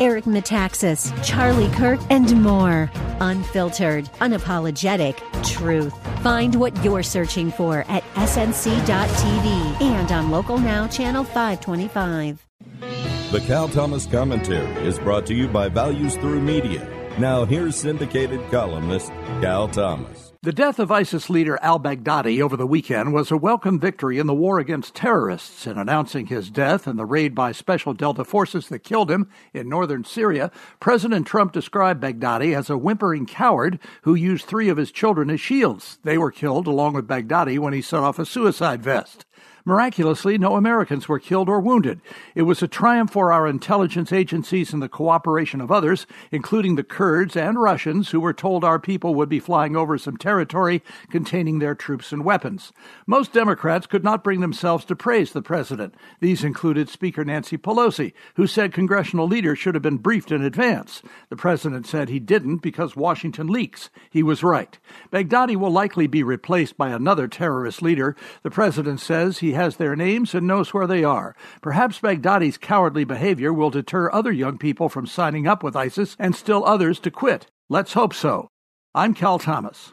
Eric Metaxas, Charlie Kirk, and more. Unfiltered, unapologetic truth. Find what you're searching for at snc.tv and on Local Now, Channel 525. The Cal Thomas Commentary is brought to you by Values Through Media. Now, here's syndicated columnist Cal Thomas. The death of ISIS leader al Baghdadi over the weekend was a welcome victory in the war against terrorists. In announcing his death and the raid by special Delta forces that killed him in northern Syria, President Trump described Baghdadi as a whimpering coward who used three of his children as shields. They were killed along with Baghdadi when he set off a suicide vest. Miraculously, no Americans were killed or wounded. It was a triumph for our intelligence agencies and the cooperation of others, including the Kurds and Russians, who were told our people would be flying over some territory containing their troops and weapons. Most Democrats could not bring themselves to praise the president. These included Speaker Nancy Pelosi, who said congressional leaders should have been briefed in advance. The president said he didn't because Washington leaks. He was right. Baghdadi will likely be replaced by another terrorist leader. The president says he has their names and knows where they are. Perhaps Baghdadi's cowardly behavior will deter other young people from signing up with ISIS and still others to quit. Let's hope so. I'm Cal Thomas.